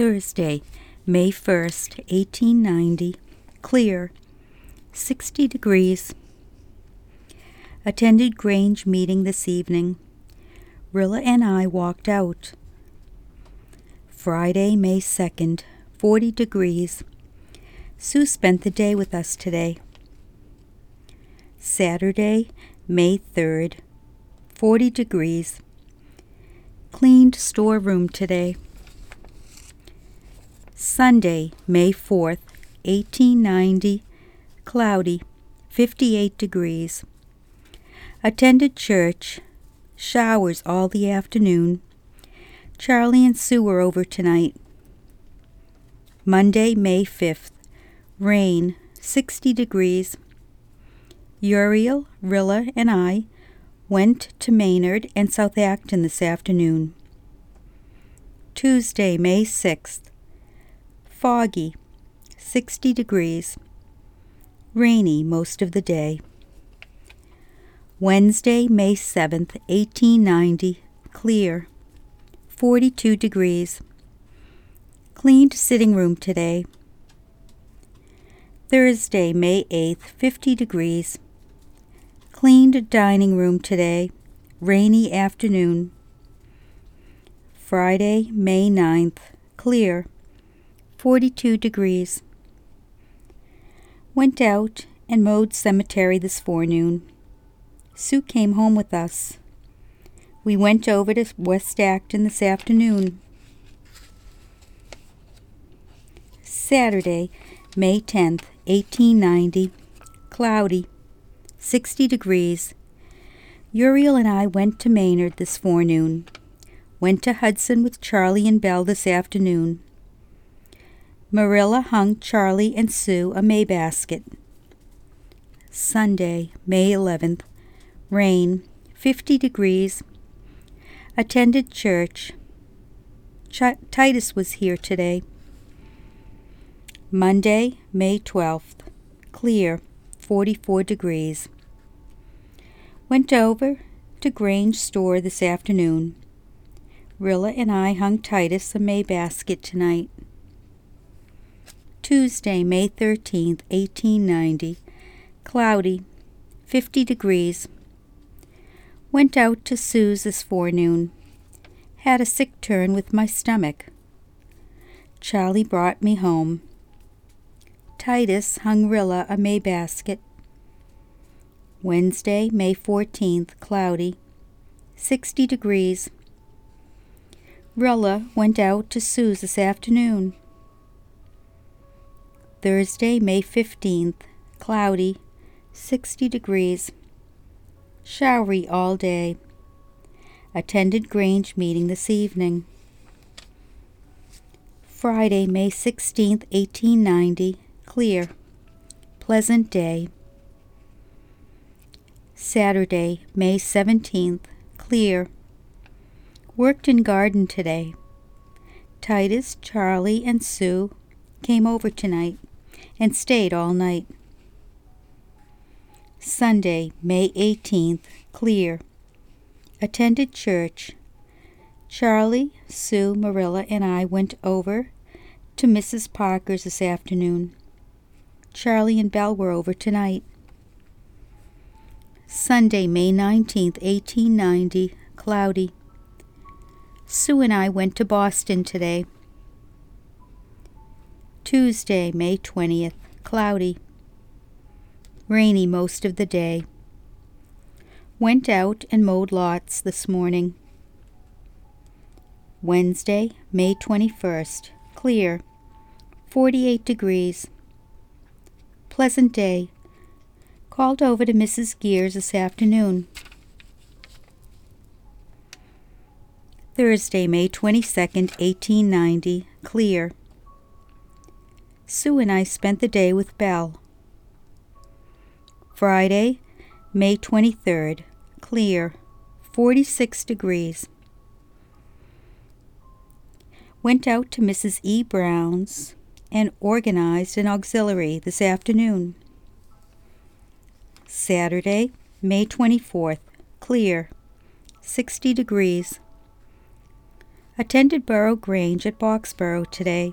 Thursday, May 1st, 1890. Clear. 60 degrees. Attended Grange meeting this evening. Rilla and I walked out. Friday, May 2nd, 40 degrees. Sue spent the day with us today. Saturday, May 3rd, 40 degrees. Cleaned storeroom today. Sunday, May 4th, 1890, cloudy, 58 degrees. Attended church, showers all the afternoon. Charlie and Sue were over tonight. Monday, May 5th, rain, 60 degrees. Uriel, Rilla, and I went to Maynard and South Acton this afternoon. Tuesday, May 6th, foggy, 60 degrees. Rainy most of the day. Wednesday, May 7th, 1890, clear, 42 degrees. Cleaned sitting room today. Thursday, May 8th, 50 degrees. Cleaned dining room today. Rainy afternoon. Friday, May 9th, clear, 42 degrees. Went out and mowed cemetery this forenoon. Sue came home with us. We went over to West Acton this afternoon. Saturday, May 10th, 1890. Cloudy. 60 degrees. Uriel and I went to Maynard this forenoon. Went to Hudson with Charlie and Belle this afternoon. Marilla hung Charlie and Sue a May basket. Sunday, May 11th. Rain, 50 degrees. Attended church. Ch- Titus was here today. Monday, May 12th. Clear, 44 degrees. Went over to Grange store this afternoon. Rilla and I hung Titus a May basket tonight. Tuesday, May 13th, 1890. Cloudy, 50 degrees. Went out to Sue's this forenoon. Had a sick turn with my stomach. Charlie brought me home. Titus hung Rilla a May basket. Wednesday, May 14th, cloudy, 60 degrees. Rilla went out to Sue's this afternoon. Thursday, May 15th, cloudy, 60 degrees. Showery all day. Attended Grange meeting this evening. Friday, May 16th, 1890, clear. Pleasant day. Saturday, May 17th, clear. Worked in garden today. Titus, Charlie, and Sue came over tonight and stayed all night. Sunday, May 18th, clear. Attended church. Charlie, Sue, Marilla, and I went over to Mrs. Parker's this afternoon. Charlie and Belle were over tonight. Sunday, May 19th, 1890, cloudy. Sue and I went to Boston today. Tuesday, May 20th, cloudy. Rainy most of the day. Went out and mowed lots this morning. Wednesday, May 21st, clear. 48 degrees. Pleasant day. Called over to Mrs. Gears this afternoon. Thursday, May 22nd, 1890, clear. Sue and I spent the day with Belle. Friday, May 23rd, clear, 46 degrees. Went out to Mrs. E. Brown's and organized an auxiliary this afternoon. Saturday, May 24th, clear, 60 degrees. Attended Borough Grange at Boxborough today.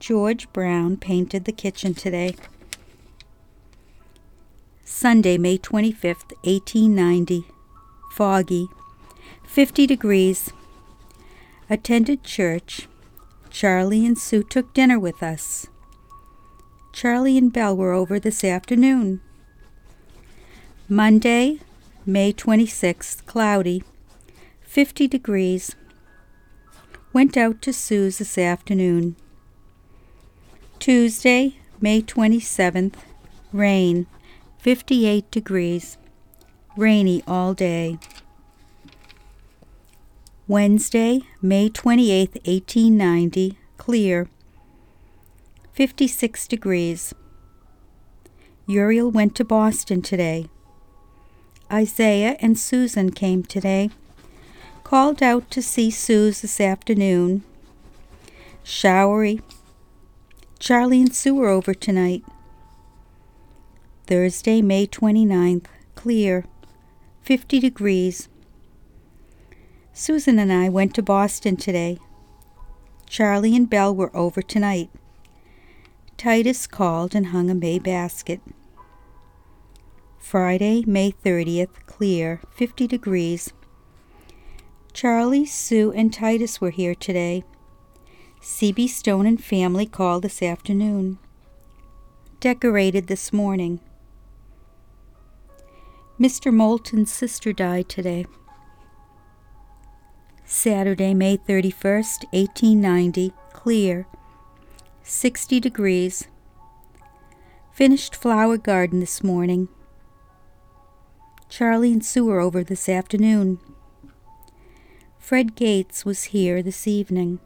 George Brown painted the kitchen today. Sunday, May 25th, 1890. Foggy. 50 degrees. Attended church. Charlie and Sue took dinner with us. Charlie and Belle were over this afternoon. Monday, May 26th, cloudy. 50 degrees. Went out to Sue's this afternoon. Tuesday, May 27th, rain. 58 degrees. Rainy all day. Wednesday, May 28th, 1890, clear. 56 degrees. Uriel went to Boston today. Isaiah and Susan came today. Called out to see Suze this afternoon. Showery. Charlie and Sue are over tonight. Thursday, May 29th, clear. 50 degrees. Susan and I went to Boston today. Charlie and Belle were over tonight. Titus called and hung a May basket. Friday, May 30th, clear, 50 degrees. Charlie, Sue, and Titus were here today. C.B. Stone and family called this afternoon. Decorated this morning. Mr. Moulton's sister died today. Saturday, May 31st, 1890, clear, 60 degrees. Finished flower garden this morning. Charlie and Sue are over this afternoon. Fred Gates was here this evening.